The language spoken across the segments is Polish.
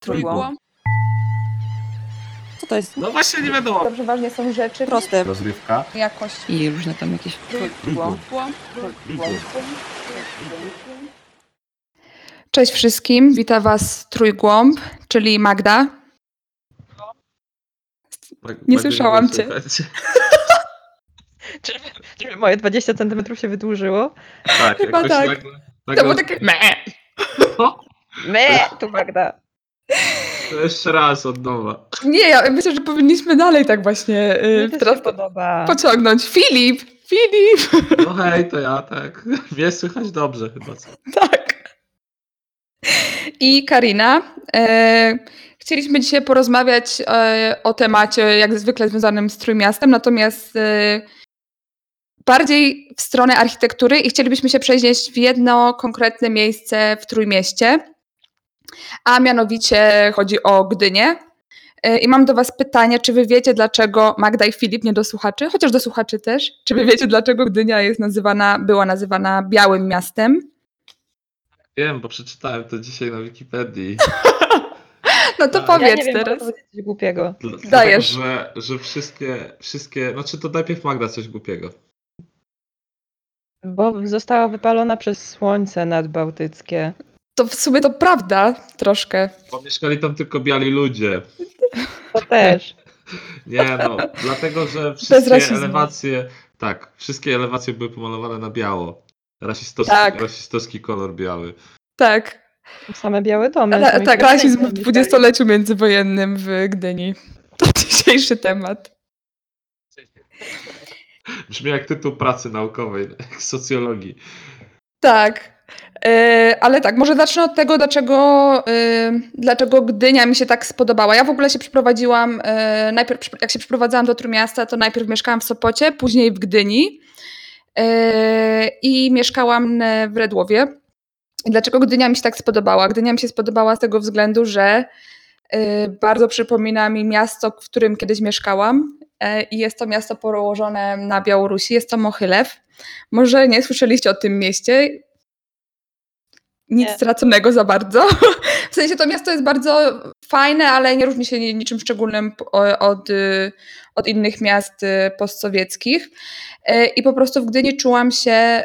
Trójgłąb. Co to jest? No właśnie nie wiadomo. To przeważnie są rzeczy Proste. Rozrywka. jakość. I różne tam jakieś... Trójgłąb. Cześć wszystkim, wita Was Trójgłąb, czyli Magda. Nie słyszałam cię. Czyżby moje 20 cm się wydłużyło? Tak, Chyba jakoś tak. nagle- To nagle- było takie me. Me, tu Magda. To jeszcze raz od nowa. Nie, ja myślę, że powinniśmy dalej tak właśnie yy, teraz się podoba. pociągnąć. Filip! Filip! No hej, to ja tak. Mnie słychać dobrze chyba. Co? Tak. I Karina. E, chcieliśmy dzisiaj porozmawiać e, o temacie, jak zwykle związanym z Trójmiastem, natomiast e, bardziej w stronę architektury i chcielibyśmy się przenieść w jedno konkretne miejsce w Trójmieście, a mianowicie chodzi o Gdynię. E, I mam do Was pytanie, czy Wy wiecie, dlaczego Magda i Filip, nie do słuchaczy, chociaż do słuchaczy też, czy Wy wiecie, dlaczego Gdynia jest nazywana, była nazywana Białym Miastem? Wiem, bo przeczytałem to dzisiaj na Wikipedii. No to Ja powiedz ja nie wiem, teraz. coś głupiego. Dl- Dajesz. Dlatego, że, że wszystkie, wszystkie. Znaczy to najpierw Magda coś głupiego. Bo została wypalona przez słońce nadbałtyckie. To w sumie to prawda troszkę. Bo mieszkali tam tylko biali ludzie. To też. Nie no, dlatego że wszystkie elewacje. Tak, wszystkie elewacje były pomalowane na biało. Rasistowski, Tak. rasistowski kolor biały. Tak. Same białe domy. Ale, tak, rasizm w dwudziestoleciu międzywojennym w Gdyni. To dzisiejszy temat. Brzmi jak tytuł pracy naukowej, jak socjologii. Tak. E, ale tak, może zacznę od tego, dlaczego, e, dlaczego Gdynia mi się tak spodobała. Ja w ogóle się przyprowadziłam, e, najpierw jak się przyprowadzałam do Trójmiasta, to najpierw mieszkałam w Sopocie, później w Gdyni i mieszkałam w Redłowie. Dlaczego Gdynia mi się tak spodobała? Gdynia mi się spodobała z tego względu, że bardzo przypomina mi miasto, w którym kiedyś mieszkałam i jest to miasto położone na Białorusi, jest to Mochylew. Może nie słyszeliście o tym mieście, nic Nie. straconego za bardzo. W sensie to miasto jest bardzo fajne, ale nie różni się ni- niczym szczególnym od, y, od innych miast y, postsowieckich. Y, I po prostu w Gdyni czułam się.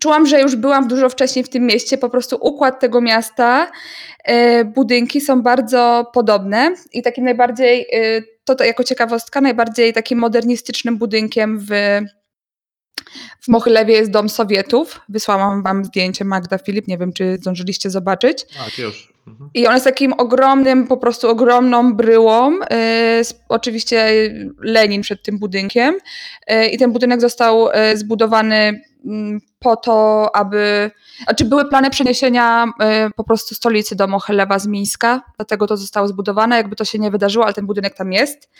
Czułam, że już byłam dużo wcześniej w tym mieście. Po prostu układ tego miasta, budynki są bardzo podobne. I takim najbardziej, to jako ciekawostka, najbardziej takim modernistycznym budynkiem w, w Mochylewie jest dom Sowietów. Wysłałam wam zdjęcie Magda Filip, nie wiem czy zdążyliście zobaczyć. Tak, już. Mhm. I on jest takim ogromnym, po prostu ogromną bryłą. Yy, z- oczywiście Lenin przed tym budynkiem. Yy, I ten budynek został yy, zbudowany mm, po to, aby. Znaczy, były plany przeniesienia po prostu stolicy do Mohylewa z Mińska, dlatego to zostało zbudowane. Jakby to się nie wydarzyło, ale ten budynek tam jest.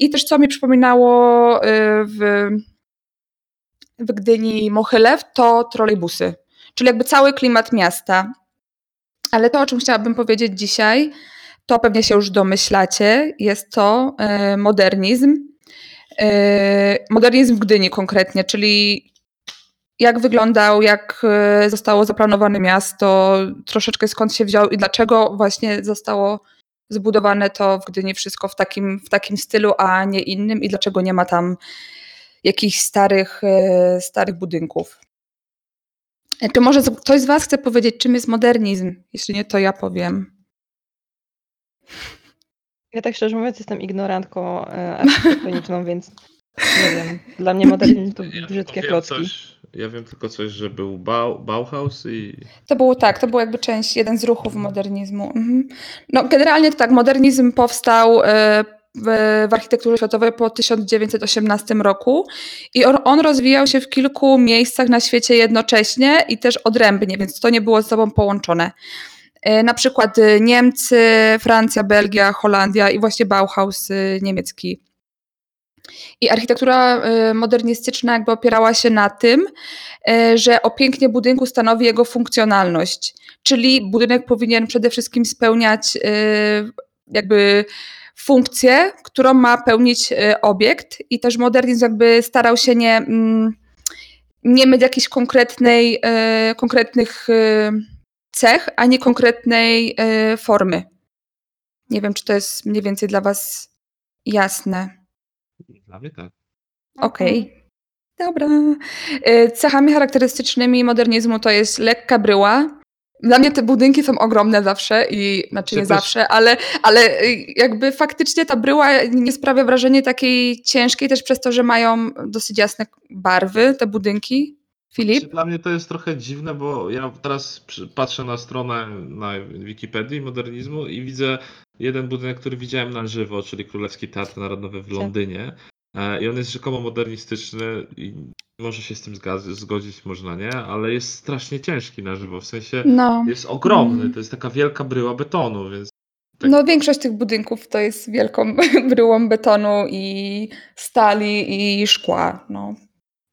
I też co mi przypominało w, w Gdyni Mochylew, to trolejbusy. Czyli jakby cały klimat miasta. Ale to, o czym chciałabym powiedzieć dzisiaj, to pewnie się już domyślacie, jest to e, modernizm. E, modernizm w Gdyni konkretnie, czyli jak wyglądał, jak e, zostało zaplanowane miasto, troszeczkę skąd się wziął i dlaczego właśnie zostało zbudowane to w Gdyni wszystko w takim, w takim stylu, a nie innym i dlaczego nie ma tam jakichś starych, e, starych budynków. E, Czy może ktoś z Was chce powiedzieć, czym jest modernizm? Jeśli nie, to ja powiem. Ja tak szczerze mówiąc jestem ignorantką e, architektoniczną, więc nie wiem. Dla mnie modernizm to brzydkie wiem klocki. Coś, ja wiem tylko coś, że był Bau, Bauhaus i. To był tak, to był jakby część, jeden z ruchów modernizmu. Mhm. No, generalnie to tak, modernizm powstał w, architekturze światowej po 1918 roku i on, on rozwijał się w kilku miejscach na świecie jednocześnie i też odrębnie, więc to nie było ze sobą połączone. E, Na przykład e, Niemcy, Francja, Belgia, Holandia i właśnie Bauhaus e, niemiecki. I architektura e, modernistyczna jakby opierała się na tym, e, że o pięknie budynku stanowi jego funkcjonalność. Czyli budynek powinien przede wszystkim spełniać jakby funkcję, którą ma pełnić e, obiekt i też modernizm jakby starał się nie, mm, nie mieć jakiejś konkretnej, e, konkretnych e, cech, ani konkretnej formy. Nie wiem, czy to jest mniej więcej dla Was jasne. Dla mnie tak. Okej. Dobra. Y, Cechami charakterystycznymi modernizmu to jest lekka bryła. Dla mnie te budynki są ogromne zawsze i znaczy nie też. zawsze, ale, ale y, jakby faktycznie ta bryła nie sprawia wrażenia takiej ciężkiej też przez to, że mają dosyć jasne barwy te budynki. Filip? Dla mnie to jest trochę dziwne, bo ja teraz patrzę na stronę na Wikipedii modernizmu i widzę jeden budynek, który widziałem na żywo, czyli Królewski Teatr Narodowy w Tak. Londynie. E, I on jest rzekomo modernistyczny i może się z tym zgodzić, można nie, ale jest strasznie ciężki na żywo. W sensie No. jest ogromny, Mm. to jest taka wielka bryła betonu, więc tak. No, większość tych budynków to jest wielką bryłą betonu i stali i szkła. No.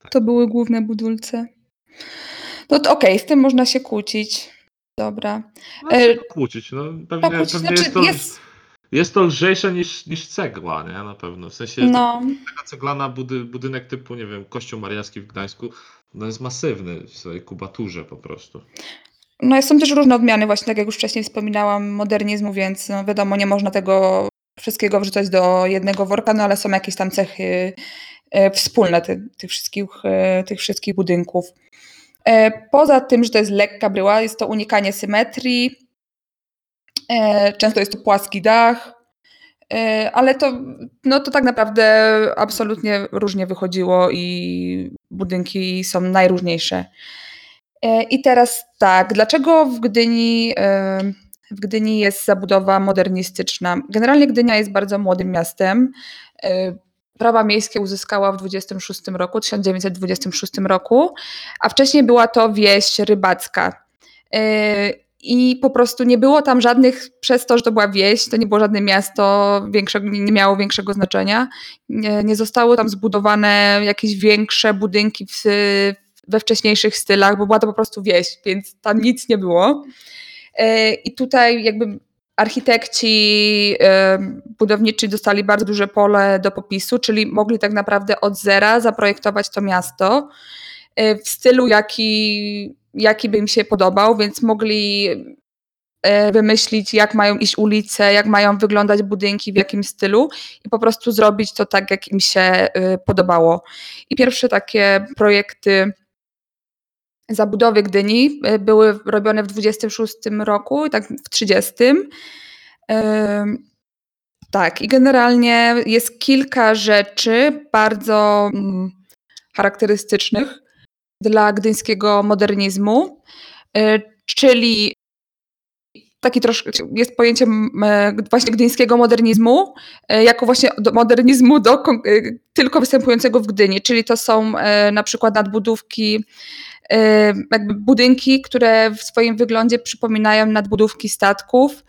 Tak. To były główne budulce. No to okej, z tym można się kłócić. Dobra. no, e, kłócić. No, pewnie Pokłócić, pewnie znaczy jest, to, jest, jest to lżejsze niż, niż cegła, nie? Na pewno. W sensie no, taka ceglana budy, budynek typu, nie wiem, Kościół Mariacki w Gdańsku, no jest masywny w swojej kubaturze po prostu. no są też różne odmiany, właśnie tak jak już wcześniej wspominałam, modernizmu, więc no wiadomo, nie można tego wszystkiego wrzucać do jednego worka, no ale są jakieś tam cechy e, wspólne ty, tych, wszystkich, e, tych wszystkich budynków. E, Poza tym, że to jest lekka bryła, jest to unikanie symetrii, często jest to płaski dach, e, ale to, no to tak naprawdę absolutnie różnie wychodziło i budynki są najróżniejsze. E, I teraz tak, dlaczego w Gdyni, e, w Gdyni jest zabudowa modernistyczna? Generalnie Gdynia jest bardzo młodym miastem. E, Prawa miejskie uzyskała w 26 roku, 1926 roku, a wcześniej była to wieś rybacka. I po prostu nie było tam żadnych, przez to, że to była wieś, to nie było żadne miasto, większego, nie nie miało większego znaczenia. Nie, nie zostały tam zbudowane jakieś większe budynki w, we wcześniejszych stylach, bo była to po prostu wieś, więc tam nic nie było. E, I tutaj jakby architekci e, budowniczy dostali bardzo duże pole do popisu, czyli mogli tak naprawdę od zera zaprojektować to miasto e, w stylu, jaki, jaki by im się podobał, więc mogli e, wymyślić, jak mają iść ulice, jak mają wyglądać budynki, w jakim stylu i po prostu zrobić to tak, jak im się e, podobało. I pierwsze takie projekty zabudowy Gdyni e, były robione w 26 roku i tak w 30. Ym, Tak, i generalnie jest kilka rzeczy bardzo mm, charakterystycznych dla gdyńskiego modernizmu, y, czyli taki troszkę jest pojęcie m, e, właśnie gdyńskiego modernizmu, e, jako właśnie modernizmu do, e, tylko występującego w Gdyni, czyli to są na przykład nadbudówki, jakby budynki, które w swoim wyglądzie przypominają nadbudówki statków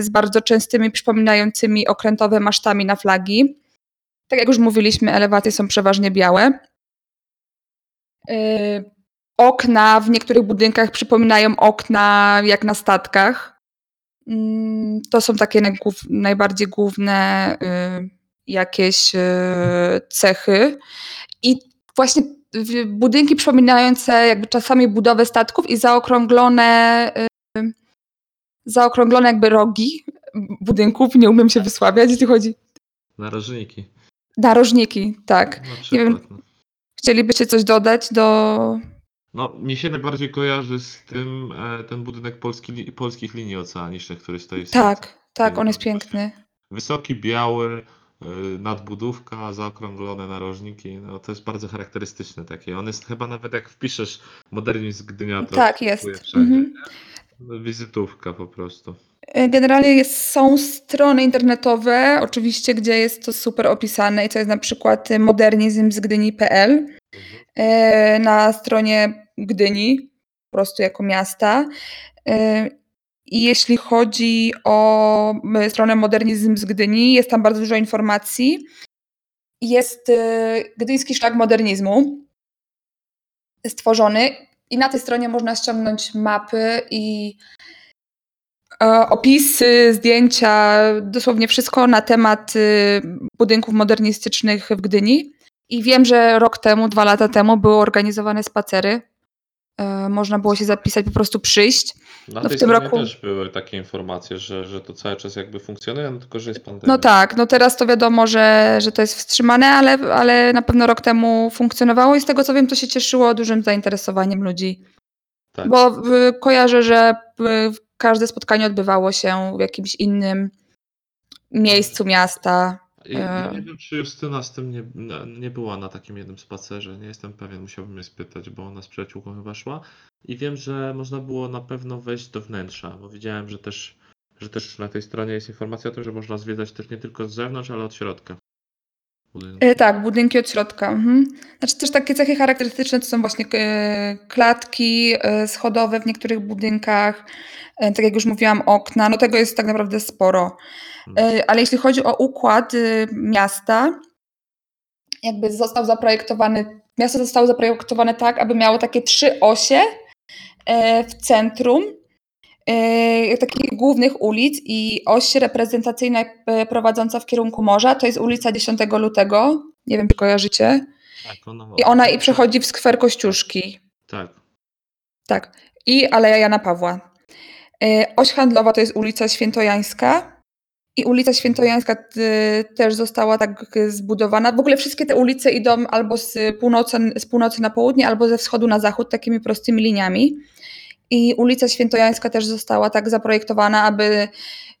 z bardzo częstymi przypominającymi okrętowe masztami na flagi. Tak jak już mówiliśmy, elewacje są przeważnie białe. E, Okna w niektórych budynkach przypominają okna jak na statkach. Mm, To są takie najbardziej główne y, jakieś y, cechy. I właśnie budynki przypominające jakby czasami budowę statków i zaokrąglone, y, zaokrąglone jakby rogi budynków. Nie umiem się wysławiać, jeśli chodzi. Narożniki. Narożniki, tak. Na Nie wiem. przykład, no. Chcielibyście coś dodać do. No, mi się najbardziej kojarzy z tym e, ten budynek polski, polskich linii oceanicznych, który stoi w Tak, tak, on jest piękny. Wysoki, biały, e, nadbudówka, zaokrąglone narożniki. No, to jest bardzo charakterystyczne takie. On jest chyba nawet jak wpiszesz modernizm Gdynia, to Tak, jest. wszędzie. Mhm. No, Wizytówka po prostu. E, Generalnie jest, są strony internetowe, oczywiście, gdzie jest to super opisane i to jest na przykład modernizm z Gdyni.pl e, na stronie Gdyni, po prostu jako miasta. E, I jeśli chodzi o stronę Modernizm z Gdyni, jest tam bardzo dużo informacji. Jest Gdyński Szlak Modernizmu stworzony i na tej stronie można ściągnąć mapy i opisy, zdjęcia, dosłownie wszystko na temat y, budynków modernistycznych w Gdyni. I wiem, że rok temu, dwa lata temu były organizowane spacery E, Można było się zapisać, po prostu przyjść. Na No w tej tym stronie roku- też były takie informacje, że, że to cały czas jakby funkcjonuje, no tylko że jest pandemia. No tak, no teraz to wiadomo, że, że to jest wstrzymane, ale, ale na pewno rok temu funkcjonowało i z tego co wiem, to się cieszyło dużym zainteresowaniem ludzi. tak. Bo w, kojarzę, że w, każde spotkanie odbywało się w jakimś innym miejscu miasta. Ja e- nie wiem, czy Justyna z tym nie, nie była na takim jednym spacerze. Nie jestem pewien, musiałbym jej spytać, bo ona z przyjaciółką chyba szła. I wiem, że można było na pewno wejść do wnętrza, bo widziałem, że też, że też na tej stronie jest informacja o tym, że można zwiedzać też nie tylko z zewnątrz, ale od środka. Budynku. E, tak, budynki od środka. Mhm. Znaczy też takie cechy charakterystyczne to są właśnie e, klatki e, schodowe w niektórych budynkach, e, tak jak już mówiłam, okna, no tego jest tak naprawdę sporo. E, Ale jeśli chodzi o układ y, miasta, jakby został zaprojektowany, miasto zostało zaprojektowane tak, aby miało takie trzy osie e, w centrum takich głównych ulic i oś reprezentacyjna e, prowadząca w kierunku morza, to jest ulica 10 lutego, nie wiem czy kojarzycie, Tak, ona, i ona i przechodzi w skwer Kościuszki. Tak. Tak. I Aleja Jana Pawła. E, Oś handlowa to jest ulica Świętojańska. I ulica Świętojańska też została tak zbudowana. W ogóle wszystkie te ulice idą albo z północy, z północy na południe, albo ze wschodu na zachód, takimi prostymi liniami. I ulica Świętojańska też została tak zaprojektowana, aby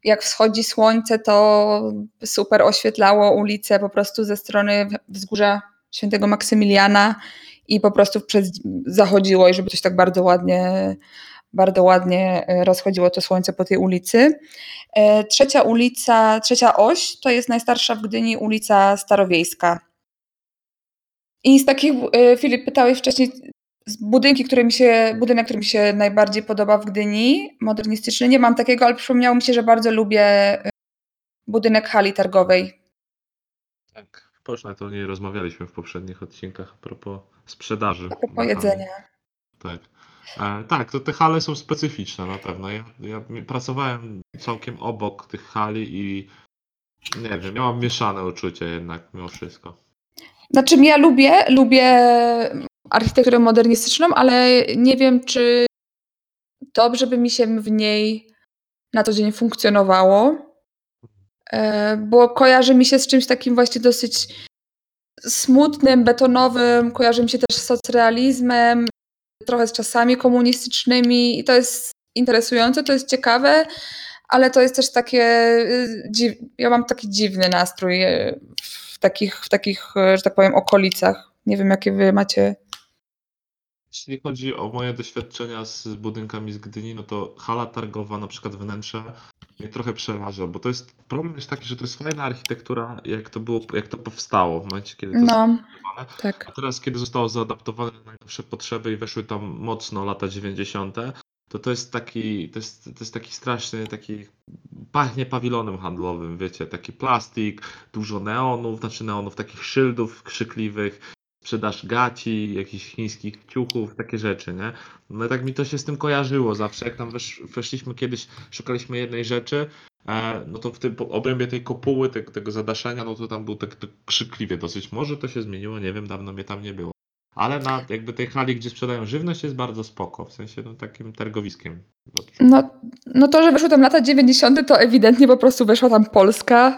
jak wschodzi słońce, to super oświetlało ulicę po prostu ze strony wzgórza Świętego Maksymiliana i po prostu przez zachodziło i żeby coś tak bardzo ładnie, bardzo ładnie e, rozchodziło to słońce po tej ulicy. E, Trzecia ulica, trzecia oś to jest najstarsza w Gdyni ulica Starowiejska. I z takich, e, Filip pytałeś wcześniej, budynki, które mi się, budynek, który mi się najbardziej podoba w Gdyni, modernistyczny, nie mam takiego, ale przypomniało mi się, że bardzo lubię e, budynek hali targowej. tak. Już na to nie rozmawialiśmy w poprzednich odcinkach a propos sprzedaży. A propos jedzenia. Tak. E, tak, to te hale są specyficzne na pewno. Ja, ja pracowałem całkiem obok tych hali i nie wiem, miałam mieszane uczucie jednak mimo wszystko. Znaczy ja lubię, lubię architekturę modernistyczną, ale nie wiem, czy dobrze by mi się w niej na co dzień funkcjonowało, e, bo kojarzy mi się z czymś takim właśnie dosyć smutnym, betonowym, kojarzy mi się też z socrealizmem, trochę z czasami komunistycznymi i to jest interesujące, to jest ciekawe, ale to jest też takie, y, ja mam taki dziwny nastrój y, w takich, w takich, y, że tak powiem, okolicach. Nie wiem, jakie wy macie. Jeśli chodzi o moje doświadczenia z budynkami z Gdyni, no to hala targowa, na przykład wnętrze, mnie trochę przeraża, bo to jest problem jest taki, że to jest fajna architektura, jak to było, jak to powstało w momencie, kiedy to No, zbudowane. tak. A teraz, kiedy zostało zaadaptowane na najnowsze potrzeby i weszły tam mocno lata 90., to to jest taki, to jest, to jest taki straszny, taki pachnie pawilonem handlowym, wiecie, taki plastik, dużo neonów, znaczy neonów, takich szyldów krzykliwych, sprzedaż gaci, jakichś chińskich ciuchów, takie rzeczy, nie? No i tak mi to się z tym kojarzyło zawsze, jak tam wesz, weszliśmy kiedyś, szukaliśmy jednej rzeczy, e, no to w tym obrębie tej kopuły, tego, tego zadaszenia, no to tam był tak, tak krzykliwie dosyć. Może to się zmieniło, nie wiem, dawno mnie tam nie było. Ale na jakby tej hali, gdzie sprzedają żywność jest bardzo spoko, w sensie no, takim targowiskiem. No, no to, że weszły tam lata 90., to ewidentnie po prostu weszła tam Polska.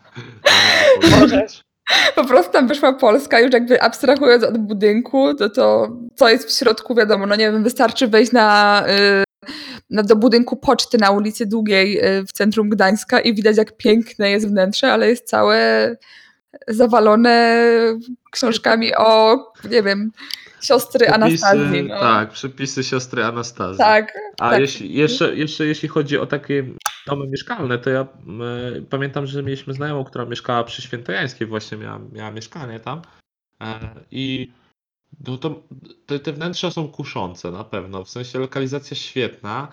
Możesz. Po prostu tam wyszła Polska, już jakby abstrahując od budynku, to to co jest w środku, wiadomo, no nie wiem, wystarczy wejść na, y, na do budynku poczty na ulicy Długiej y, w centrum Gdańska i widać jak piękne jest wnętrze, ale jest całe zawalone książkami o, nie wiem, siostry Anastazji. No. Tak, przepisy siostry Anastazji. tak. A tak. jeśli, jeszcze, jeszcze jeśli chodzi o takie domy mieszkalne, to ja mm, pamiętam, że mieliśmy znajomą, która mieszkała przy Świętojańskiej, właśnie miała, miała mieszkanie tam. E, I no to, te, te wnętrza są kuszące na pewno. W sensie lokalizacja świetna,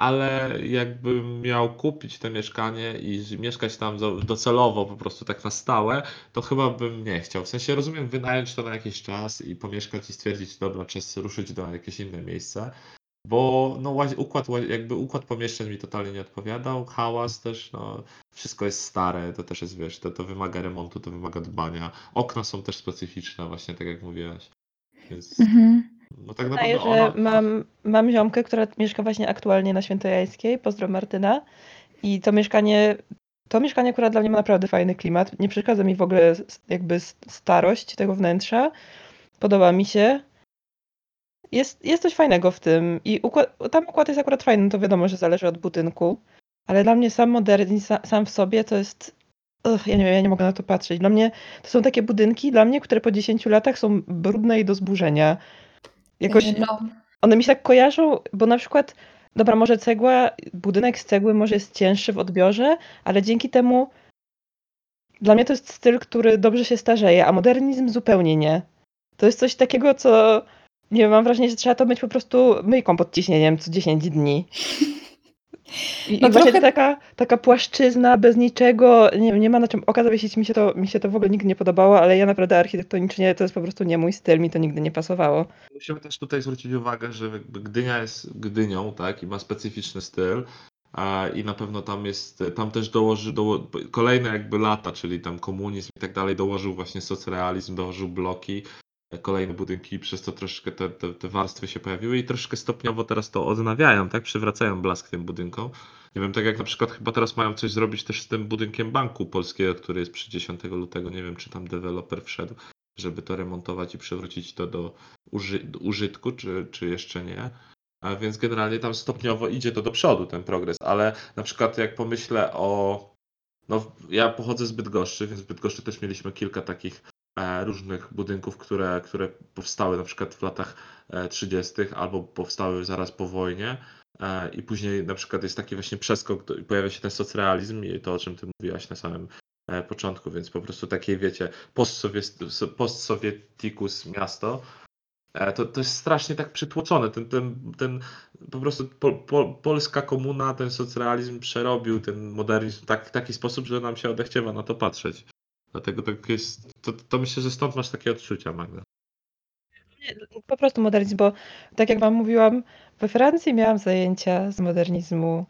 ale jakbym miał kupić te mieszkanie i mieszkać tam do- docelowo po prostu tak na stałe, to chyba bym nie chciał. W sensie rozumiem wynająć to na jakiś czas i pomieszkać i stwierdzić, dobra, czas ruszyć do jakieś inne miejsce. Bo no, układ, ła- jakby układ pomieszczeń mi totalnie nie odpowiadał, hałas też, no, wszystko jest stare, to też jest, wiesz, to, to wymaga remontu, to wymaga dbania. Okna są też specyficzne, właśnie tak jak mówiłaś. Więc Mhm. No tak Wydaje, naprawdę że ona... mam, mam ziomkę, która mieszka właśnie aktualnie na Świętojańskiej, pozdro Martyna. I to mieszkanie, to mieszkanie akurat dla mnie ma naprawdę fajny klimat. Nie przeszkadza mi w ogóle jakby starość tego wnętrza. Podoba mi się. Jest, jest coś fajnego w tym. I układ, tam układ jest akurat fajny, to wiadomo, że zależy od budynku. Ale dla mnie sam modernizm sa- sam w sobie to jest. Ugh, ja nie ja nie mogę na to patrzeć. Dla mnie to są takie budynki, dla mnie, które po 10 latach są brudne i do zburzenia. Jakoś No, one mi się tak kojarzą, bo na przykład, dobra, może cegła, budynek z cegły może jest cięższy w odbiorze, ale dzięki temu dla mnie to jest styl, który dobrze się starzeje, a modernizm zupełnie nie. To jest coś takiego, co nie wiem, mam wrażenie, że trzeba to mieć po prostu myjką pod ciśnieniem co 10 dni. I, No i właśnie trochę- taka, taka płaszczyzna bez niczego, nie, nie ma na czym oka zawiesić, mi się, to, mi się to w ogóle nigdy nie podobało, ale ja naprawdę architektonicznie to jest po prostu nie mój styl, mi to nigdy nie pasowało. Musimy też tutaj zwrócić uwagę, że jakby Gdynia jest Gdynią, tak, i ma specyficzny styl. A, I na pewno tam jest, tam też dołoży, doło, kolejne jakby lata, czyli tam komunizm i tak dalej, dołożył właśnie socrealizm, dołożył bloki, kolejne budynki, przez to troszkę te, te, te warstwy się pojawiły i troszkę stopniowo teraz to odnawiają, tak, przywracają blask tym budynkom. Nie wiem, tak jak na przykład chyba teraz mają coś zrobić też z tym budynkiem Banku Polskiego, który jest przy 10 lutego, nie wiem, czy tam deweloper wszedł, żeby to remontować i przywrócić to do, uży, do użytku, czy, czy jeszcze nie. A więc generalnie tam stopniowo idzie to do przodu, ten progres, ale na przykład jak pomyślę o. No, ja pochodzę z Bydgoszczy, więc w Bydgoszczy też mieliśmy kilka takich różnych budynków, które, które powstały na przykład w latach e, 30. albo powstały zaraz po wojnie. E, I później na przykład jest taki właśnie przeskok, pojawia się ten socrealizm i to, o czym ty mówiłaś na samym e, początku, więc po prostu takie, wiecie, postsowiet- postsowieticus miasto, E, To, to jest strasznie tak przytłoczone. Ten, ten, ten po prostu po, po, polska komuna, ten socrealizm przerobił ten modernizm tak, w taki sposób, że nam się odechciewa na to patrzeć. Dlatego tak jest. To, to myślę, że stąd masz takie odczucia, Magda. Po prostu modernizm, bo tak jak wam mówiłam, we Francji miałam zajęcia z modernizmu,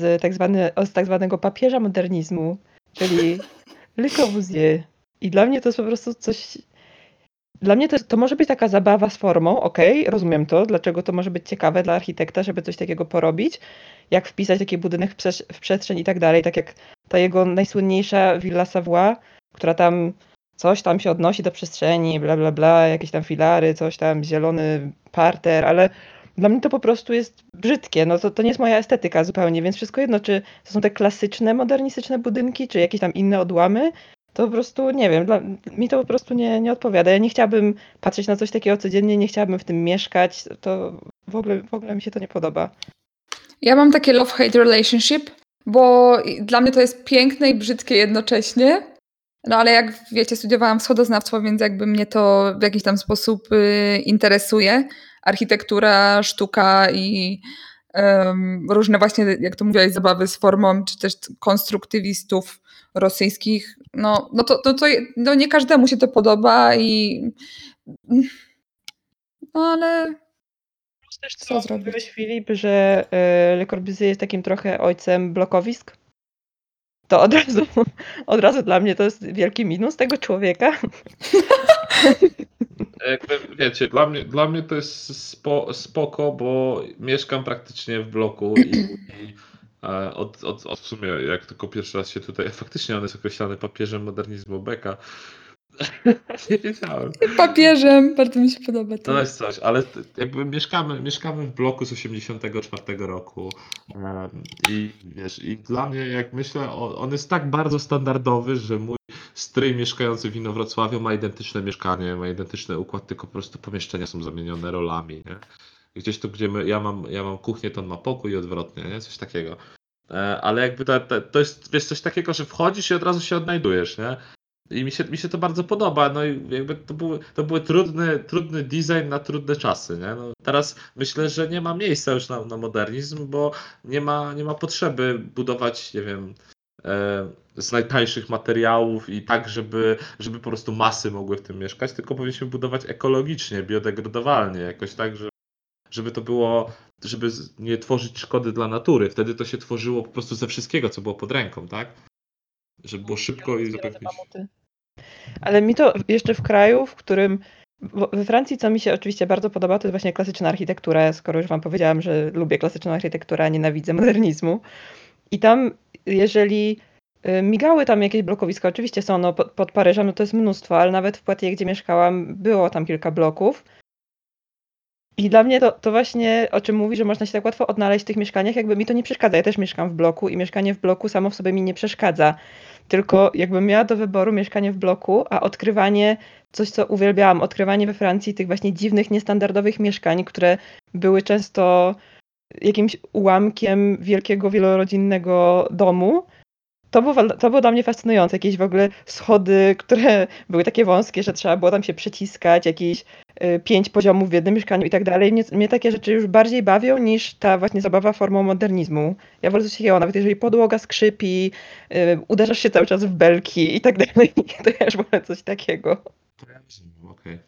z tak, zwany, z tak zwanego papieża modernizmu, czyli Le Corbusier. I dla mnie to jest po prostu coś... Dla mnie to, to może być taka zabawa z formą, okej, rozumiem to, dlaczego to może być ciekawe dla architekta, żeby coś takiego porobić, jak wpisać taki budynek w przestrzeń i tak dalej, tak jak ta jego najsłynniejsza Villa Savoie, która tam coś tam się odnosi do przestrzeni, bla bla bla, jakieś tam filary, coś tam, zielony parter, ale dla mnie to po prostu jest brzydkie, no to, to nie jest moja estetyka zupełnie, więc wszystko jedno, czy to są te klasyczne, modernistyczne budynki, czy jakieś tam inne odłamy, to po prostu nie wiem, dla, mi to po prostu nie, nie odpowiada. Ja nie chciałabym patrzeć na coś takiego codziennie, nie chciałabym w tym mieszkać, to w ogóle, w ogóle mi się to nie podoba. Ja mam takie love-hate relationship, bo dla mnie to jest piękne i brzydkie jednocześnie. No ale jak wiecie, studiowałam wschodoznawstwo, więc jakby mnie to w jakiś tam sposób y, interesuje. Architektura, sztuka i różne właśnie, jak to mówiłaś, zabawy z formą, czy też konstruktywistów rosyjskich. No, no to, no to no nie każdemu się to podoba i no ale też Co co zrobić? Filip, że e, Le Corbusier jest takim trochę ojcem blokowisk. To od razu, od razu dla mnie to jest wielki minus tego człowieka. Wiecie, dla mnie, dla mnie to jest spo, spoko, bo mieszkam praktycznie w bloku i, i e, od, od, od w sumie jak tylko pierwszy raz się tutaj, faktycznie on jest określany papieżem modernizmu Beka. Nie wiedziałem. papieżem, bardzo mi się podoba to. To jest coś, ale jakby mieszkamy, mieszkamy w bloku z 84 roku i wiesz, i dla mnie jak myślę, on jest tak bardzo standardowy, że mój stryj mieszkający w Inowrocławiu ma identyczne mieszkanie, ma identyczny układ, tylko po prostu pomieszczenia są zamienione rolami, nie? Gdzieś tu, gdzie my, ja, mam, ja mam kuchnię, to on ma pokój i odwrotnie, nie? Coś takiego. E, Ale jakby to, to, to jest wiesz, coś takiego, że wchodzisz i od razu się odnajdujesz, nie? I mi się, mi się to bardzo podoba. No i jakby to były, to były trudny, trudny design na trudne czasy. Nie? No, teraz myślę, że nie ma miejsca już na, na modernizm, bo nie ma, nie ma potrzeby budować, nie wiem, e, z najtańszych materiałów i tak, żeby, żeby po prostu masy mogły w tym mieszkać, tylko powinniśmy budować ekologicznie, biodegradowalnie, jakoś tak, że, żeby to było, żeby nie tworzyć szkody dla natury. Wtedy to się tworzyło po prostu ze wszystkiego, co było pod ręką, tak? Żeby było szybko i zapewnić. Ale mi to jeszcze w kraju, w którym bo we Francji, co mi się oczywiście bardzo podoba, to jest właśnie klasyczna architektura, skoro już wam powiedziałam, że lubię klasyczną architekturę, a nienawidzę modernizmu. I tam, jeżeli y, migały tam jakieś blokowiska, oczywiście są no, pod, pod Paryżem, no to jest mnóstwo, ale nawet w Poitiers, gdzie mieszkałam, było tam kilka bloków. I dla mnie to, to właśnie, o czym mówi, że można się tak łatwo odnaleźć w tych mieszkaniach, jakby mi to nie przeszkadza. Ja też mieszkam w bloku i mieszkanie w bloku samo w sobie mi nie przeszkadza. Tylko jakbym miała do wyboru mieszkanie w bloku, a odkrywanie, coś co uwielbiałam, odkrywanie we Francji tych właśnie dziwnych, niestandardowych mieszkań, które były często jakimś ułamkiem wielkiego, wielorodzinnego domu. To było, to było dla mnie fascynujące. Jakieś w ogóle schody, które były takie wąskie, że trzeba było tam się przeciskać, jakieś y, pięć poziomów w jednym mieszkaniu i tak dalej. Mnie, mnie takie rzeczy już bardziej bawią niż ta właśnie zabawa formą modernizmu. Ja wolę coś takiego, nawet jeżeli podłoga skrzypi, y, uderzasz się cały czas w belki i tak dalej, to ja już wolę coś takiego. To ja rozumiem, okej.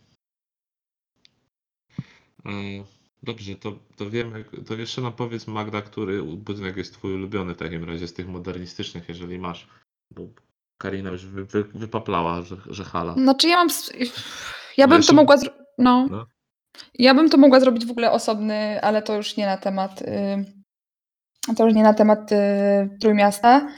Mm, Dobrze, to, to wiemy, to jeszcze nam powiedz Magda, który budynek jest twój ulubiony w takim razie z tych modernistycznych, jeżeli masz, bo Karina już wy, wy, wypaplała, że, że hala. Znaczy ja mam. Ja bym jeszcze- to mogła. No. No. Ja bym to mogła zrobić w ogóle osobny, ale to już nie na temat. y, To już nie na temat y, Trójmiasta.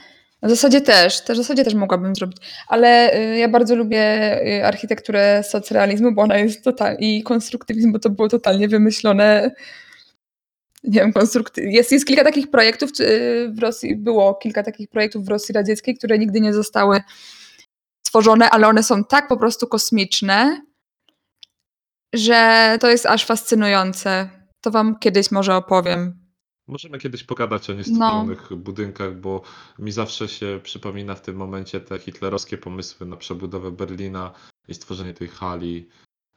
W zasadzie też, też w zasadzie też mogłabym zrobić, ale y, ja bardzo lubię y, architekturę socrealizmu, bo ona jest total i konstruktywizm, bo to było totalnie wymyślone. Nie wiem, konstrukty... jest, jest kilka takich projektów y, w Rosji, było kilka takich projektów w Rosji Radzieckiej, które nigdy nie zostały stworzone, ale one są tak po prostu kosmiczne, że to jest aż fascynujące. To wam kiedyś może opowiem. Możemy kiedyś pogadać o niestworzonych budynkach, bo mi zawsze się przypomina w tym momencie te hitlerowskie pomysły na przebudowę Berlina i stworzenie tej hali.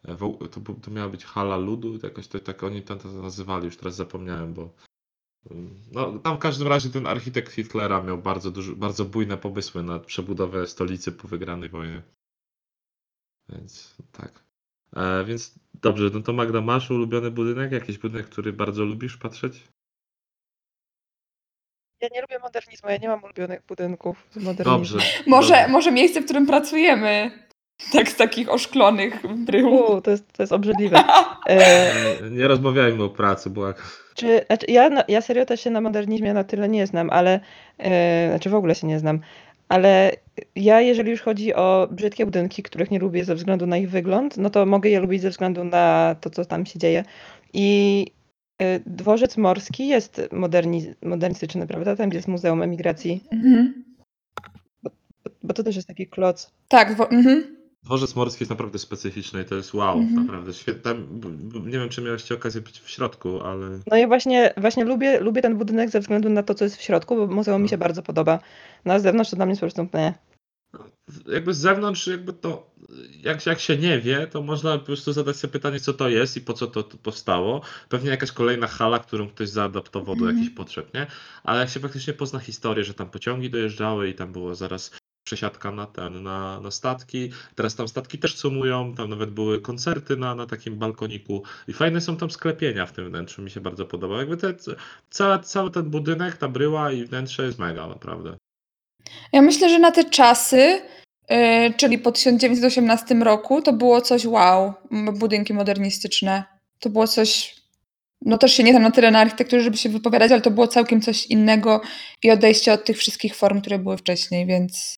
E, To, to miała być hala ludu, jakoś to, tak oni to, to nazywali, już teraz zapomniałem, bo mm, no, tam w każdym razie ten architekt Hitlera miał bardzo, duży, bardzo bujne pomysły na przebudowę stolicy po wygranej wojnie. Więc tak. E, więc dobrze, no to Magda, masz ulubiony budynek? Jakiś budynek, który bardzo lubisz patrzeć? Ja nie lubię modernizmu, ja nie mam ulubionych budynków z modernizmu. Dobrze. Może, dobrze. może miejsce, w którym pracujemy. Tak z takich oszklonych brył. U, to, jest, to jest obrzydliwe. E, Nie, nie rozmawiajmy o pracy, bo jak... Czy, znaczy ja, ja serio też się na modernizmie na tyle nie znam, ale e, znaczy w ogóle się nie znam, ale ja jeżeli już chodzi o brzydkie budynki, których nie lubię ze względu na ich wygląd, no to mogę je lubić ze względu na to, co tam się dzieje. I dworzec morski jest moderni, modernistyczny, prawda? Tam gdzie jest Muzeum Emigracji, Mhm. bo to też jest taki kloc. Tak, wo- mhm. Dworzec morski jest naprawdę specyficzny i to jest wow, Mhm. naprawdę świetne. Nie wiem, czy miałeś okazję być w środku, ale No i właśnie, właśnie lubię, lubię ten budynek ze względu na to, co jest w środku, bo muzeum mi się No. bardzo podoba. Na zewnątrz to dla mnie jest po prostu nie. Jakby z zewnątrz, jakby to, jak, jak się nie wie, to można po prostu zadać sobie pytanie, co to jest i po co to, to powstało. Pewnie jakaś kolejna hala, którą ktoś zaadaptował do Mhm. jakichś potrzeb, nie? Ale jak się faktycznie pozna historię, że tam pociągi dojeżdżały i tam było zaraz przesiadka na ten, na, na statki. Teraz tam statki też sumują, tam nawet były koncerty na, na takim balkoniku i fajne są tam sklepienia w tym wnętrzu, mi się bardzo podoba. Jakby te, cały, cały ten budynek, ta bryła i wnętrze jest mega, naprawdę. Ja myślę, że na te czasy, yy, czyli po 1918 roku, to było coś wow, m- budynki modernistyczne. To było coś, no też się nie znam na tyle na architekturze, żeby się wypowiadać, ale to było całkiem coś innego i odejście od tych wszystkich form, które były wcześniej, więc...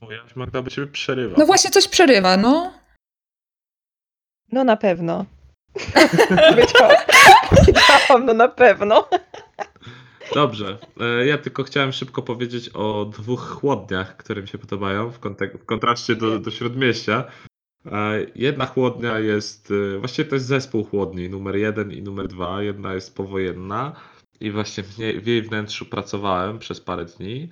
Mówiłaś Magda, by ciebie przerywa. No właśnie coś przerywa, no. No na pewno. Wiedziałam, wiedziałam, no na pewno. Dobrze. E, Ja tylko chciałem szybko powiedzieć o dwóch chłodniach, które mi się podobają w, kontek- w kontraście do, do śródmieścia. E, Jedna chłodnia jest, e, właściwie to jest zespół chłodni, numer jeden i numer dwa. Jedna jest powojenna i właśnie w, niej, w jej wnętrzu pracowałem przez parę dni,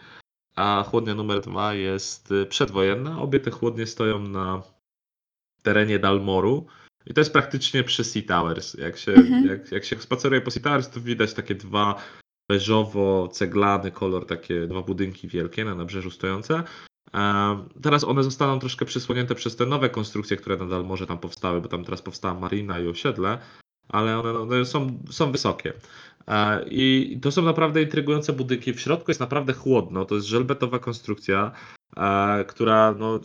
a chłodnia numer dwa jest przedwojenna. Obie te chłodnie stoją na terenie Dalmoru. I to jest praktycznie przy Sea Towers. Jak się, Mhm. jak, jak się spaceruje po Sea Towers, to widać takie dwa beżowo-ceglany kolor, takie dwa budynki wielkie na nabrzeżu stojące. Em, Teraz one zostaną troszkę przysłonięte przez te nowe konstrukcje, które nadal może tam powstały, bo tam teraz powstała marina i osiedle, ale one, one są, są wysokie. E, I to są naprawdę intrygujące budynki. W środku jest naprawdę chłodno, to jest żelbetowa konstrukcja. e, która no,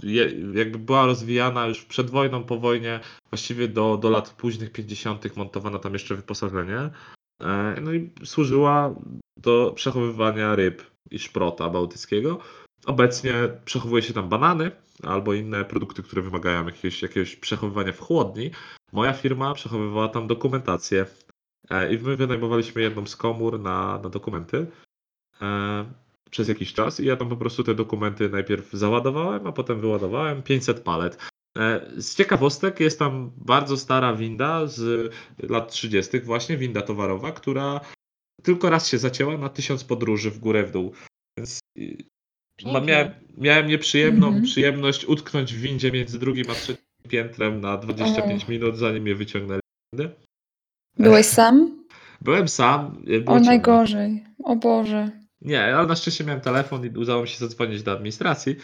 jakby była rozwijana już przed wojną, po wojnie, właściwie do, do lat późnych 50. montowano tam jeszcze wyposażenie. E, no i służyła do przechowywania ryb i szprota bałtyckiego. Obecnie przechowuje się tam banany albo inne produkty, które wymagają jakiegoś, jakiegoś przechowywania w chłodni. Moja firma przechowywała tam dokumentację e, i my wynajmowaliśmy jedną z komór na, na dokumenty e, przez jakiś czas i ja tam po prostu te dokumenty najpierw załadowałem, a potem wyładowałem 500 palet. E, Z ciekawostek jest tam bardzo stara winda z lat 30. właśnie, winda towarowa, która tylko raz się zacięła na 1000 podróży w górę w dół. Więc miałem, miałem nieprzyjemną Mhm. przyjemność utknąć w windzie między drugim a trzecim piętrem na 25 minut, zanim mnie wyciągnęli. Byłeś sam? Byłem sam. było O ciemno. najgorzej. O Boże. Nie, ale na szczęście miałem telefon i udało mi się zadzwonić do administracji,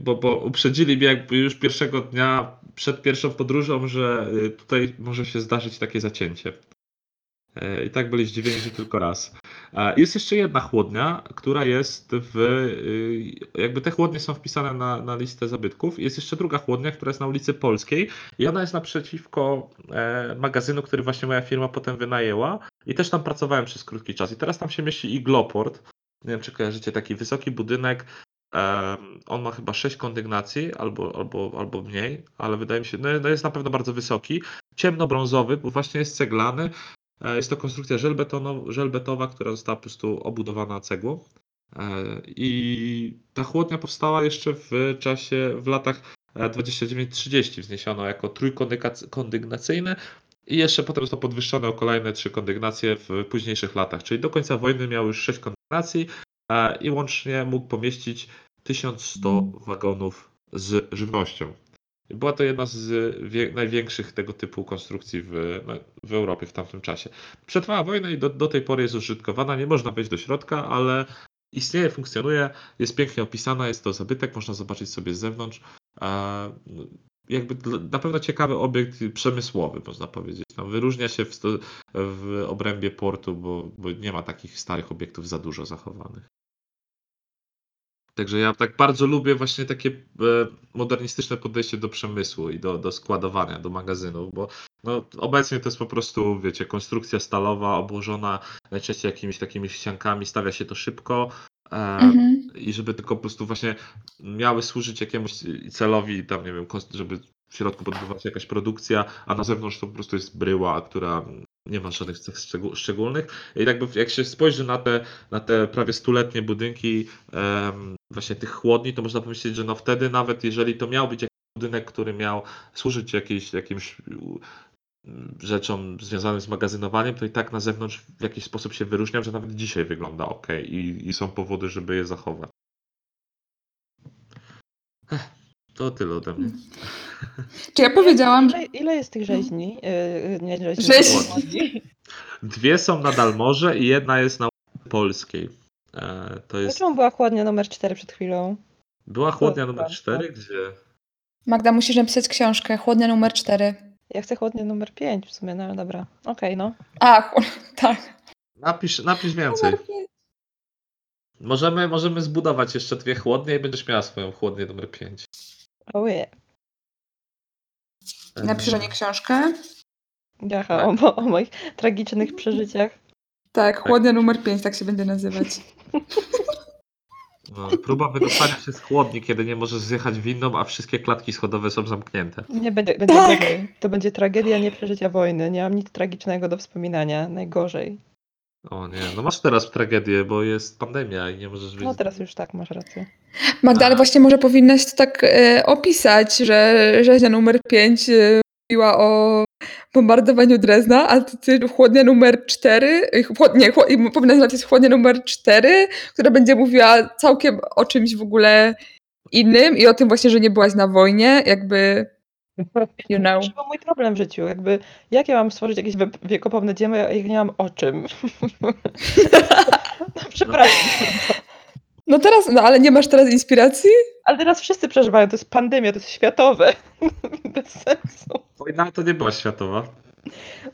bo, bo uprzedzili mnie jakby już pierwszego dnia przed pierwszą podróżą, że y, tutaj może się zdarzyć takie zacięcie. E, I tak byli zdziwieni, że tylko raz. Jest jeszcze jedna chłodnia, która jest w. y, Jakby te chłodnie są wpisane na, na listę zabytków. Jest jeszcze druga chłodnia, która jest na ulicy Polskiej i ona jest naprzeciwko e, magazynu, który właśnie moja firma potem wynajęła. I też tam pracowałem przez krótki czas. I teraz tam się mieści Igloport. Nie wiem, czy kojarzycie taki wysoki budynek. On ma chyba 6 kondygnacji albo, albo, albo mniej, ale wydaje mi się, no no jest na pewno bardzo wysoki. Ciemnobrązowy, bo właśnie jest ceglany. E, Jest to konstrukcja żelbetowa, która została po prostu obudowana cegłą. E, I ta chłodnia powstała jeszcze w czasie, w latach e, 29-30. Wzniesiono jako trójkondygnacyjny i jeszcze potem zostało podwyższone o kolejne trzy kondygnacje w późniejszych latach. Czyli do końca wojny miał już sześć kondygnacji e, i łącznie mógł pomieścić 1100 wagonów z żywnością. Była to jedna z największych tego typu konstrukcji w, w Europie w tamtym czasie. Przetrwała wojnę i do, do tej pory jest użytkowana. Nie można wejść do środka, ale istnieje, funkcjonuje, jest pięknie opisana, jest to zabytek, można zobaczyć sobie z zewnątrz. Jakby na pewno ciekawy obiekt przemysłowy, można powiedzieć. No, wyróżnia się w, w obrębie portu, bo, bo nie ma takich starych obiektów za dużo zachowanych. Także ja tak bardzo lubię właśnie takie e, modernistyczne podejście do przemysłu i do, do składowania, do magazynów, bo no, obecnie to jest po prostu, wiecie, konstrukcja stalowa obłożona najczęściej jakimiś takimi ściankami, stawia się to szybko Mhm. i żeby tylko po prostu właśnie miały służyć jakiemuś celowi, tam nie wiem, żeby w środku podbywać się jakaś produkcja, a na zewnątrz to po prostu jest bryła, która nie ma żadnych cech szczegó- szczególnych. I jakby jak się spojrzy na te, na te prawie stuletnie budynki em, właśnie tych chłodni, to można pomyśleć, że no wtedy nawet jeżeli to miał być jakiś budynek, który miał służyć jakiejś, jakimś rzeczom związanym z magazynowaniem, to i tak na zewnątrz w jakiś sposób się wyróżniał, że nawet dzisiaj wygląda ok i, i są powody, żeby je zachować. To tyle ode mnie. Czy ja powiedziałam, że... Ile, ile jest tych rzeźni? Yy, nie rzeźni. Rzeźni. Dwie są na Dalmorze i jedna jest na Polskiej. E, to jest. Dlaczego była chłodnia numer 4 przed chwilą? Była chłodnia numer tak, 4, gdzie. Magda, musisz napisać książkę. Chłodnia numer 4. Ja chcę chłodnię numer 5 w sumie, no ale dobra. Okej, no. A, chł- tak. Napisz, napisz więcej. Numer pięć. Możemy, możemy zbudować jeszcze dwie chłodnie i będziesz miała swoją chłodnię numer 5. Oh yeah. Napisz o niej książkę. Jaha, Tak. o, mo- o moich tragicznych przeżyciach. Tak, chłodnia numer 5, tak się będzie nazywać. No, próba wydostania się z chłodni, kiedy nie możesz zjechać winną, a wszystkie klatki schodowe są zamknięte. Nie, będzie, będzie Tak. gorzej. To będzie tragedia nie przeżycia wojny. Nie mam nic tragicznego do wspominania. Najgorzej. O nie, no masz teraz tragedię, bo jest pandemia i nie możesz wyjść. No teraz już tak, masz rację. Magda, ale właśnie może powinnaś to tak e, opisać, że rzeźnia numer 5 e, mówiła o bombardowaniu Drezna, a ty, chłodnia numer 4, e, chłod, nie, chłod, i powinnaś napisać chłodnia numer 4, która będzie mówiła całkiem o czymś w ogóle innym i o tym właśnie, że nie byłaś na wojnie, jakby, you know. To był mój problem w życiu. Jakby, jak ja mam stworzyć jakieś wiekopomne dzieło, jak nie mam o czym? no, przepraszam. No teraz, no ale nie masz teraz inspiracji? Ale teraz wszyscy przeżywają. To jest pandemia, to jest światowe. Bez sensu. Wojna to nie była światowa.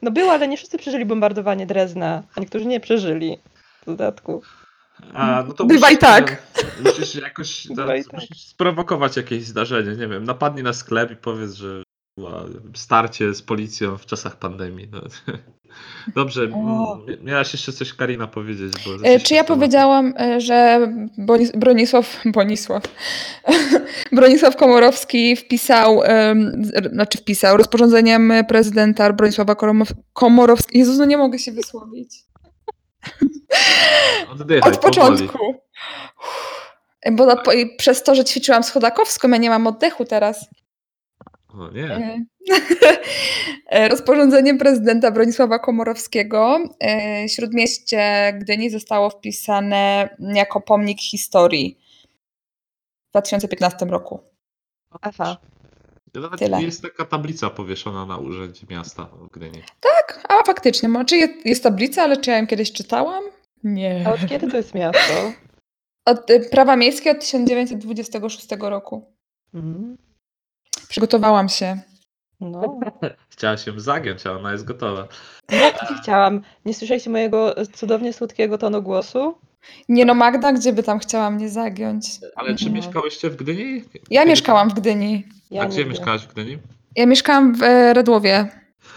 No było, ale nie wszyscy przeżyli bombardowanie Drezna, a niektórzy nie przeżyli. W dodatku. A, no to Bywa musisz, i tak. Musisz jakoś i tak. musisz sprowokować jakieś zdarzenie, nie wiem, napadnij na sklep i powiedz, że była starcie z policją w czasach pandemii. No. Dobrze, O. miałaś jeszcze coś Karina powiedzieć, E, Czy ja z powiedziałam, e, że Bonis- Bronisław, Bonisław, Bronisław Komorowski wpisał, z- znaczy wpisał rozporządzeniem prezydenta Bronisława Komorowskiego. Jezus, no nie mogę się wysłowić. Oddychaj, Od powoli. początku. Bo na, przez to, że ćwiczyłam schodakowską, ja nie mam oddechu teraz. O nie, E, e, Rozporządzeniem prezydenta Bronisława Komorowskiego e, Śródmieście Gdyni zostało wpisane jako pomnik historii w 2015 roku. Aha. nawet tyle. jest taka tablica powieszona na urzędzie miasta w Gdyni. Tak, a faktycznie, czy jest, jest tablica, ale czy ja ją kiedyś czytałam? Nie. A od kiedy to jest miasto? Od, e, prawa miejskie od 1926 roku. Mhm. Przygotowałam się. No. Chciała się zagiąć, a ona jest gotowa. Jak nie chciałam. Nie słyszeliście mojego cudownie słodkiego tonu głosu? Nie no, Magda, gdzie by tam chciała mnie zagiąć? Ale czy No. mieszkałyście w Gdyni? Ja mieszkałam w Gdyni. Ja A gdzie mieszkałaś w Gdyni? Ja mieszkałam w e, Redłowie.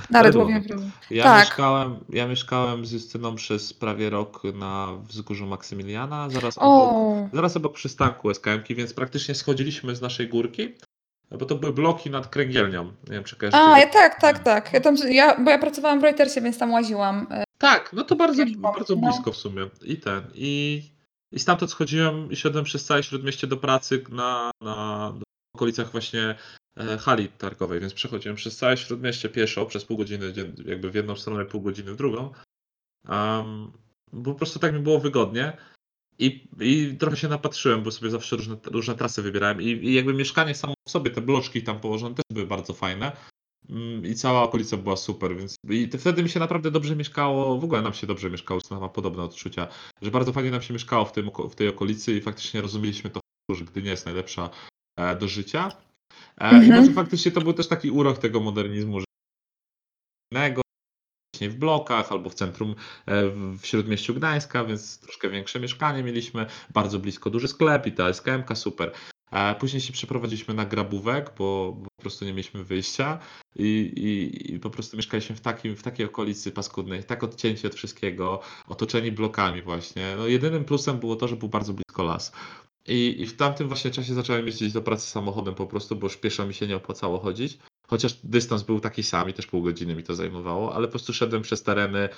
Na Redłowie. Redłowie. Ja, Tak. mieszkałem, ja mieszkałem z Justyną przez prawie rok na wzgórzu Maksymiliana, zaraz obok, O, zaraz obok przystanku SKM-ki, więc praktycznie schodziliśmy z naszej górki, bo to były bloki nad kręgielnią. Nie wiem, czy kojarzycie. A, ja tak, tak, tak. Ja tam, ja, bo ja pracowałam w Reutersie, więc tam łaziłam. E, Tak, no to bardzo, bardzo no. blisko w sumie. I ten. I, i stamtąd schodziłem i szedłem przez całe śródmieście do pracy na, na w okolicach właśnie e, hali targowej, więc przechodziłem przez całe śródmieście pieszo przez pół godziny, jakby w jedną stronę, pół godziny w drugą. Um, bo po prostu tak mi było wygodnie. I, I trochę się napatrzyłem, bo sobie zawsze różne, różne trasy wybierałem. I, I jakby mieszkanie samo w sobie, te bloczki tam położone też były bardzo fajne. Mm, I cała okolica była super, więc i to wtedy mi się naprawdę dobrze mieszkało, w ogóle nam się dobrze mieszkało, Justyna ma podobne odczucia, że bardzo fajnie nam się mieszkało w, tym, w tej okolicy i faktycznie rozumieliśmy to, że Gdynia jest najlepsza e, do życia. E, I Mhm. może faktycznie to był też taki urok tego modernizmu, że w blokach albo w centrum, e, w śródmieściu Gdańska, więc troszkę większe mieszkanie mieliśmy, bardzo blisko duży sklep i ta SKM-ka super. Później się przeprowadziliśmy na Grabówek, bo po prostu nie mieliśmy wyjścia i, i, i po prostu mieszkaliśmy w, takim, w takiej okolicy paskudnej, tak odcięci od wszystkiego, otoczeni blokami właśnie. No, jedynym plusem było to, że był bardzo blisko las. I, I w tamtym właśnie czasie zacząłem jeździć do pracy samochodem po prostu, bo już pieszo mi się nie opłacało chodzić. Chociaż dystans był taki sam i też pół godziny mi to zajmowało, ale po prostu szedłem przez tereny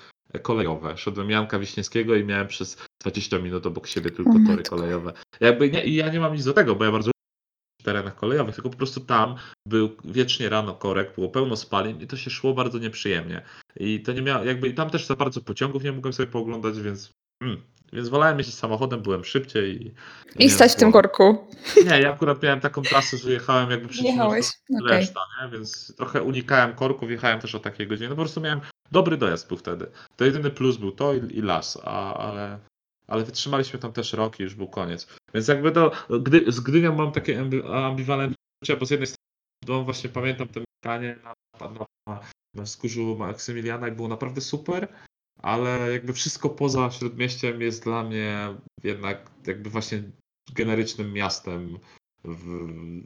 kolejowe. Szedłem Janka Wiśniewskiego i miałem przez 20 minut obok siebie tylko O tory kolejowe. Jakby nie, i ja nie mam nic do tego, bo ja bardzo lubię w terenach kolejowych, tylko po prostu tam był wiecznie rano korek, było pełno spalin i to się szło bardzo nieprzyjemnie. I to nie miało, jakby i tam też za bardzo pociągów nie mogłem sobie pooglądać, więc mm, więc wolałem jeździć samochodem, byłem szybciej i... I stać w tym korku. Nie, ja akurat miałem taką trasę, że jechałem jakby przeciwną Jechałeś? reszta, nie? więc trochę unikałem korków, jechałem też o takiej godzinie. No po prostu miałem dobry dojazd był wtedy. To jedyny plus był to i, i las, a, ale, ale wytrzymaliśmy tam też rok i już był koniec. Więc jakby to, gdy, z Gdynią mam takie ambi- ambiwalentne bo z jednej strony właśnie pamiętam to mieszkanie na, na, na, na wzgórzu Maksymiliana i było naprawdę super, ale jakby wszystko poza Śródmieściem jest dla mnie jednak jakby właśnie generycznym miastem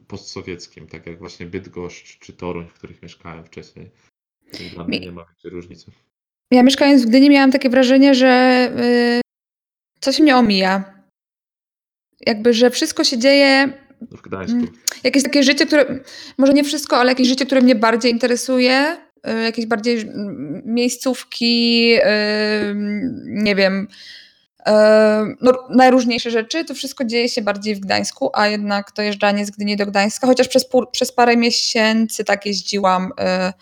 postsowieckim, tak jak właśnie Bydgoszcz czy Toruń, w których mieszkałem wcześniej. Więc Dla mnie nie ma większej różnicy. Ja mieszkając w Gdyni miałam takie wrażenie, że y, coś mnie omija. Jakby, że wszystko się dzieje, W Gdańsku. Mm. jakieś takie życie, które, może nie wszystko, ale jakieś życie, które mnie bardziej interesuje, jakieś bardziej mm, miejscówki, y, nie wiem, y, no, najróżniejsze rzeczy, to wszystko dzieje się bardziej w Gdańsku, a jednak dojeżdżanie z Gdyni do Gdańska, chociaż przez, przez parę miesięcy tak jeździłam y,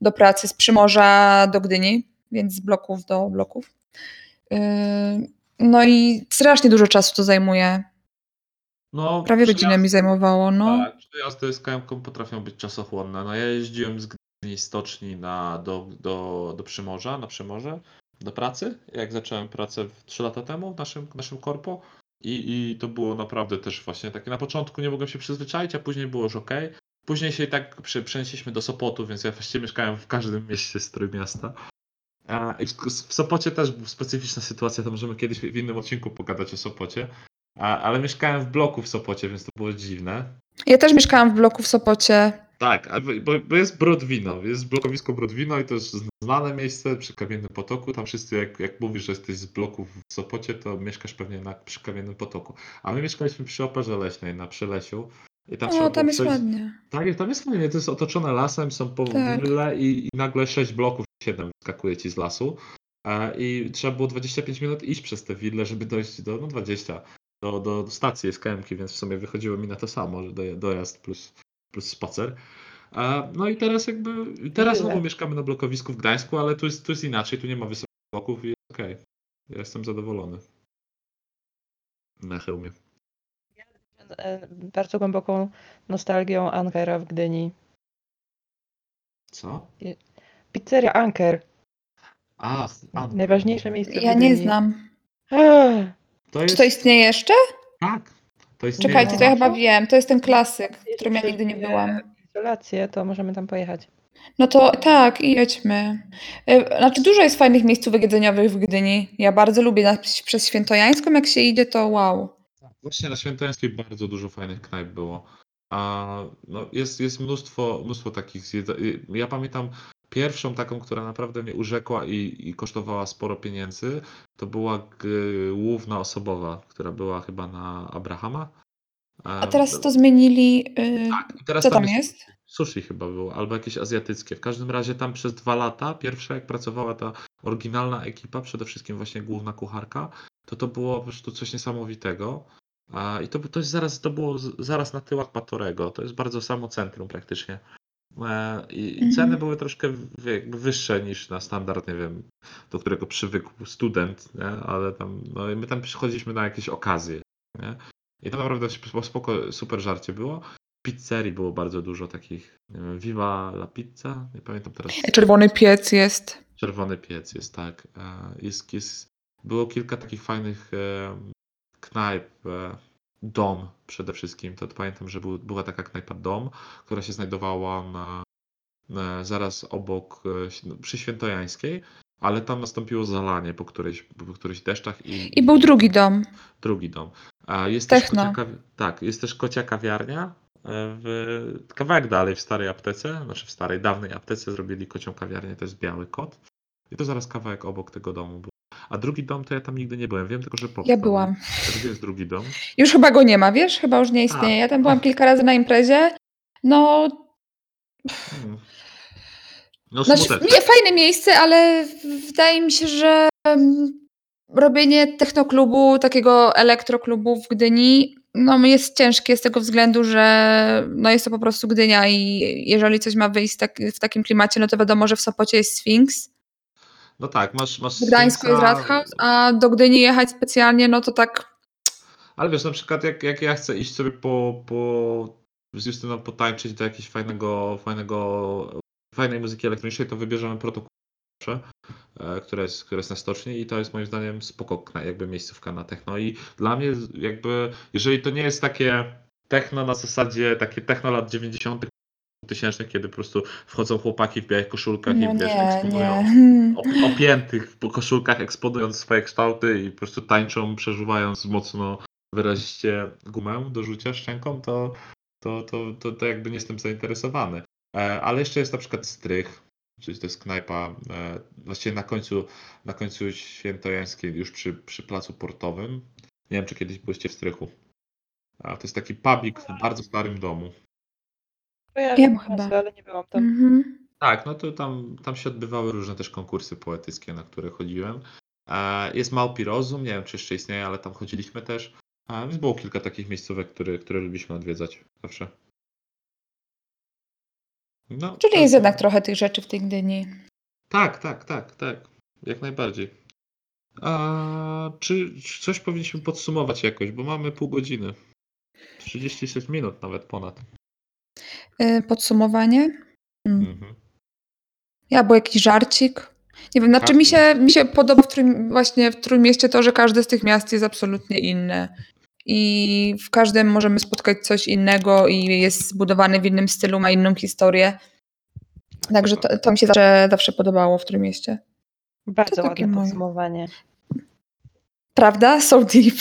do pracy z Przymorza do Gdyni, więc z bloków do bloków. Y, No i strasznie dużo czasu to zajmuje. No, Prawie godzinę mi zajmowało, no. Tak, przejazdy z KM potrafią być czasochłonne. No ja jeździłem z stoczni na, do, do, do Przymorza, na Przymorze, do pracy, jak zacząłem pracę w- trzy lata temu w naszym, naszym korpo. I, I to było naprawdę też właśnie takie, na początku nie mogłem się przyzwyczaić, a później było już ok. Później się i tak prze- przenieśliśmy do Sopotu, więc ja właściwie mieszkałem w każdym mieście z Trójmiasta. I w, Sopocie też była specyficzna sytuacja, to możemy kiedyś w innym odcinku pogadać o Sopocie. Ale mieszkałem w bloku w Sopocie, więc to było dziwne. Ja też mieszkałam w bloku w Sopocie. Tak, bo, bo jest Brodwino, jest blokowisko Brodwino i to jest znane miejsce przy Kamiennym Potoku. Tam wszyscy, jak, jak mówisz, że jesteś z bloku w Sopocie, to mieszkasz pewnie na, przy Kamiennym Potoku. A my mieszkaliśmy przy Operze Leśnej na Przylesiu. I tam O, tam jest ładnie. Tak, tam jest fajnie, to jest otoczone lasem, są po Tak. i, i nagle 6 bloków, 7 skakuje ci z lasu. E, I trzeba było 25 minut iść przez te wille, żeby dojść do, no 20, do, do, stacji SKM-ki, więc w sumie wychodziło mi na to samo, że doja- dojazd plus spacer. E, No i teraz jakby, teraz znowu mieszkamy na blokowisku w Gdańsku, ale tu jest, tu jest inaczej, tu nie ma wysokich bloków i jest okej. Ja jestem zadowolony. Na hełmie. Bardzo głęboką nostalgią Ankera w Gdyni. Co? Pizzeria Anker. A, a Najważniejsze miejsce w Ja nie znam. Ech, to Czy jest, to istnieje jeszcze? tak. To jest Czekajcie, to ja chyba wiem. To jest ten klasyk, w którym ja nigdy nie byłam. Izolację, to możemy tam pojechać. No to tak, i jedźmy. E, Znaczy dużo jest fajnych miejscówek jedzeniowych w Gdyni. Ja bardzo lubię na, przez Świętojańską, jak się idzie, to wow. Właśnie na Świętojańskiej bardzo dużo fajnych knajp było. A no jest, jest mnóstwo, mnóstwo takich. zjedza- y, Ja pamiętam pierwszą taką, która naprawdę mnie urzekła i, i kosztowała sporo pieniędzy. To była g- łówna osobowa, która była chyba na Abrahama. A teraz to zmienili. y, Tak, teraz Co tam jest? Sushi chyba było, albo jakieś azjatyckie. W każdym razie tam przez dwa lata, pierwsze jak pracowała ta oryginalna ekipa, przede wszystkim właśnie główna kucharka, to to było po prostu coś niesamowitego. A, I to, to jest zaraz, to było zaraz na tyłach Patorego, to jest bardzo samo centrum praktycznie. E, I, Mhm. ceny były troszkę wyższe niż na standard, nie wiem, do którego przywykł student, nie? ale tam, no i my tam przychodziliśmy na jakieś okazje, nie? I to naprawdę sp- spoko, super żarcie było. Pizzerii było bardzo dużo takich, nie wiem, Viva la Pizza, nie pamiętam teraz. Czerwony piec jest. Czerwony piec jest, tak. E, Jest, jest, było kilka takich fajnych e, knajp. Dom przede wszystkim. To pamiętam, że był, była taka knajpa Dom, która się znajdowała na, na, zaraz obok, e, ś- przy Świętojańskiej, ale tam nastąpiło zalanie po którejś, po którychś deszczach i, I był drugi dom. drugi dom. A jest Techno. też kocia, tak, jest też kocia kawiarnia. e, W, kawałek dalej w starej aptece, znaczy w starej, dawnej aptece zrobili kocią kawiarnię, to jest biały kot. I to zaraz kawałek obok tego domu. A drugi dom to ja tam nigdy nie byłem, wiem tylko, że powstał. Ja byłam. A Gdzie jest drugi dom? Już chyba go nie ma, wiesz? Chyba już nie istnieje. Ja tam byłam kilka razy na imprezie. No, Hmm. No znaczy, nie, fajne miejsce, ale wydaje mi się, że em, robienie technoklubu, takiego elektroklubu w Gdyni, no jest ciężkie z tego względu, że no jest to po prostu Gdynia i jeżeli coś ma wyjść tak, w takim klimacie, no to wiadomo, że w Sopocie jest Sphinx, No tak, masz, masz w Gdańsku jest Rathaus, a do Gdyni jechać specjalnie, no to tak Ale wiesz, na przykład jak, jak ja chcę iść sobie po, po z Justyną potańczyć do jakiegoś fajnego, fajnego, fajnej muzyki elektronicznej, to wybierzemy protokół, e, które jest, które jest na stoczni i to jest moim zdaniem spoko jakby miejscówka na techno. I dla mnie jakby, jeżeli to nie jest takie techno na zasadzie, takie techno lat 90 tysięcznych, kiedy po prostu wchodzą chłopaki w białych koszulkach no i wiesz, nie, eksponują nie. Op- opiętych po koszulkach, eksponując swoje kształty i po prostu tańczą, przeżuwając mocno wyraziście gumę do rzucia szczęką, to, to, to, to, to jakby nie jestem zainteresowany. E, Ale jeszcze jest na przykład strych, czyli to jest knajpa e, właściwie na końcu, na końcu świętojańskiej, już przy, przy placu portowym. Nie wiem, czy kiedyś byliście w strychu. A to jest taki pubik w bardzo starym domu. Kojarzę Ja nazwę, chyba. ale nie byłam tam. Mhm. Tak, no to tam, tam się odbywały różne też konkursy poetyckie, na które chodziłem. E, Jest Małpi Rozum, nie wiem czy jeszcze istnieje, ale tam chodziliśmy też. A, Więc było kilka takich miejscówek, które, które lubiliśmy odwiedzać zawsze. No, Czyli to- jest jednak trochę tych rzeczy w tej Gdyni. Tak, tak, tak, tak. Jak najbardziej. A, czy, czy coś powinniśmy podsumować jakoś, bo mamy pół godziny. 36 minut nawet ponad. Y, Podsumowanie? Mm. Mhm. Ja, bo jakiś żarcik. Nie wiem, znaczy mi się, mi się podoba w trój, właśnie w Trójmieście to, że każde z tych miast jest absolutnie inne. I w każdym możemy spotkać coś innego i jest zbudowany w innym stylu, ma inną historię. Także to, to mi się zawsze, zawsze podobało w Trójmieście. Bardzo takie ładne moje. podsumowanie. Prawda? So deep.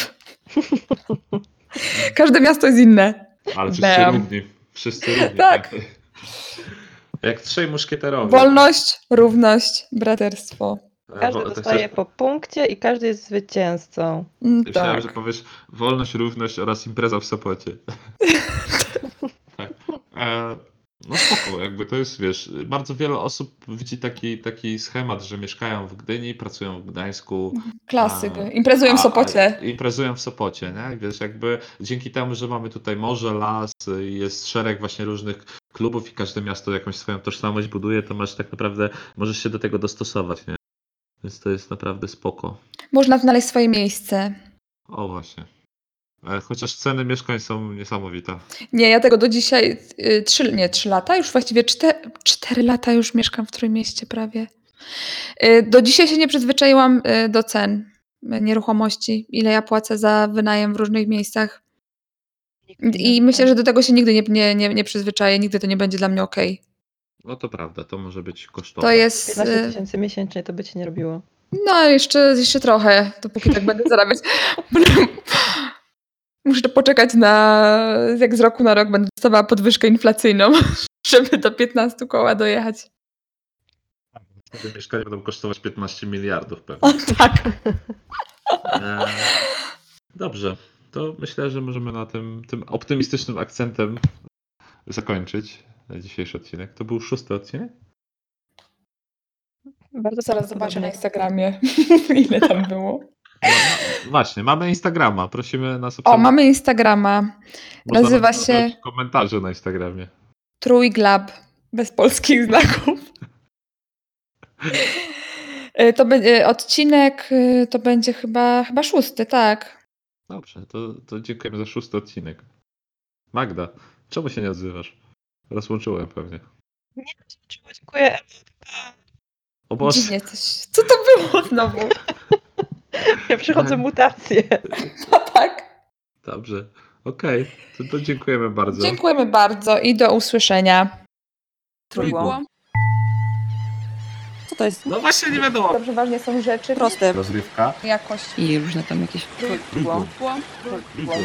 Każde miasto jest inne. Ale Bam. równi. Wszyscy równi. Tak. Jak trzej muszkieterowie. Wolność, równość, braterstwo. E, Każdy dostaje po punkcie i każdy jest zwycięzcą. Mm, Myślałem, Tak. że powiesz wolność, równość oraz impreza w Sopocie. tak. E, no spoko, jakby to jest, wiesz, bardzo wiele osób widzi taki, taki schemat, że mieszkają w Gdyni, pracują w Gdańsku. Klasyk. A- Imprezują w Sopocie. a Imprezują w Sopocie, nie? Wiesz, jakby dzięki temu, że mamy tutaj morze, las, jest szereg właśnie różnych klubów i każde miasto jakąś swoją tożsamość buduje, to masz tak naprawdę, możesz się do tego dostosować, nie? Więc to jest naprawdę spoko. Można znaleźć swoje miejsce. O właśnie. E, Chociaż ceny mieszkań są niesamowite. Nie, ja tego do dzisiaj, y, trzy, nie, trzy lata, już właściwie cztery, cztery lata już mieszkam w Trójmieście prawie. Y, Do dzisiaj się nie przyzwyczaiłam y, do cen nieruchomości, ile ja płacę za wynajem w różnych miejscach. I myślę, że do tego się nigdy nie, nie, nie, nie przyzwyczaję, nigdy to nie będzie dla mnie okej. No to prawda, to może być kosztowne. To jest. 15 y, tysięcy miesięcznie to by ci nie robiło. No, jeszcze, jeszcze trochę, dopóki tak będę zarabiać. Muszę poczekać na. Jak z roku na rok będę dostawała podwyżkę inflacyjną, żeby do 15 koła dojechać. Wtedy mieszkania będą kosztować 15 miliardów pewnie. O tak. E, Dobrze, to myślę, że możemy na tym, tym optymistycznym akcentem zakończyć dzisiejszy odcinek. To był szósty odcinek? Bardzo Zaraz zobaczę na. Instagramie, ile tam było. Właśnie, mamy Instagrama. Prosimy nas O, mamy Instagrama. Można nazywa się- Komentarze na Instagramie. Trójglab. Bez polskich znaków. Y, To będzie odcinek, y, to będzie chyba, chyba szósty, tak. Dobrze, to, to dziękujemy za szósty odcinek. Magda, czemu się nie odzywasz? Rozłączyłem pewnie. Nie, dziękuję. O Boże, Dziwnie coś. Co to było znowu? Ja przychodzę Tak. mutacje. No tak. dobrze. Okej, to, to dziękujemy bardzo. Dziękujemy bardzo i do usłyszenia. Trójgło. Co to jest? No właśnie nie wiadomo. To przeważnie są rzeczy Proste. Rozrywka. jakość. I różne tam jakieś... Trójgło. Trójgło.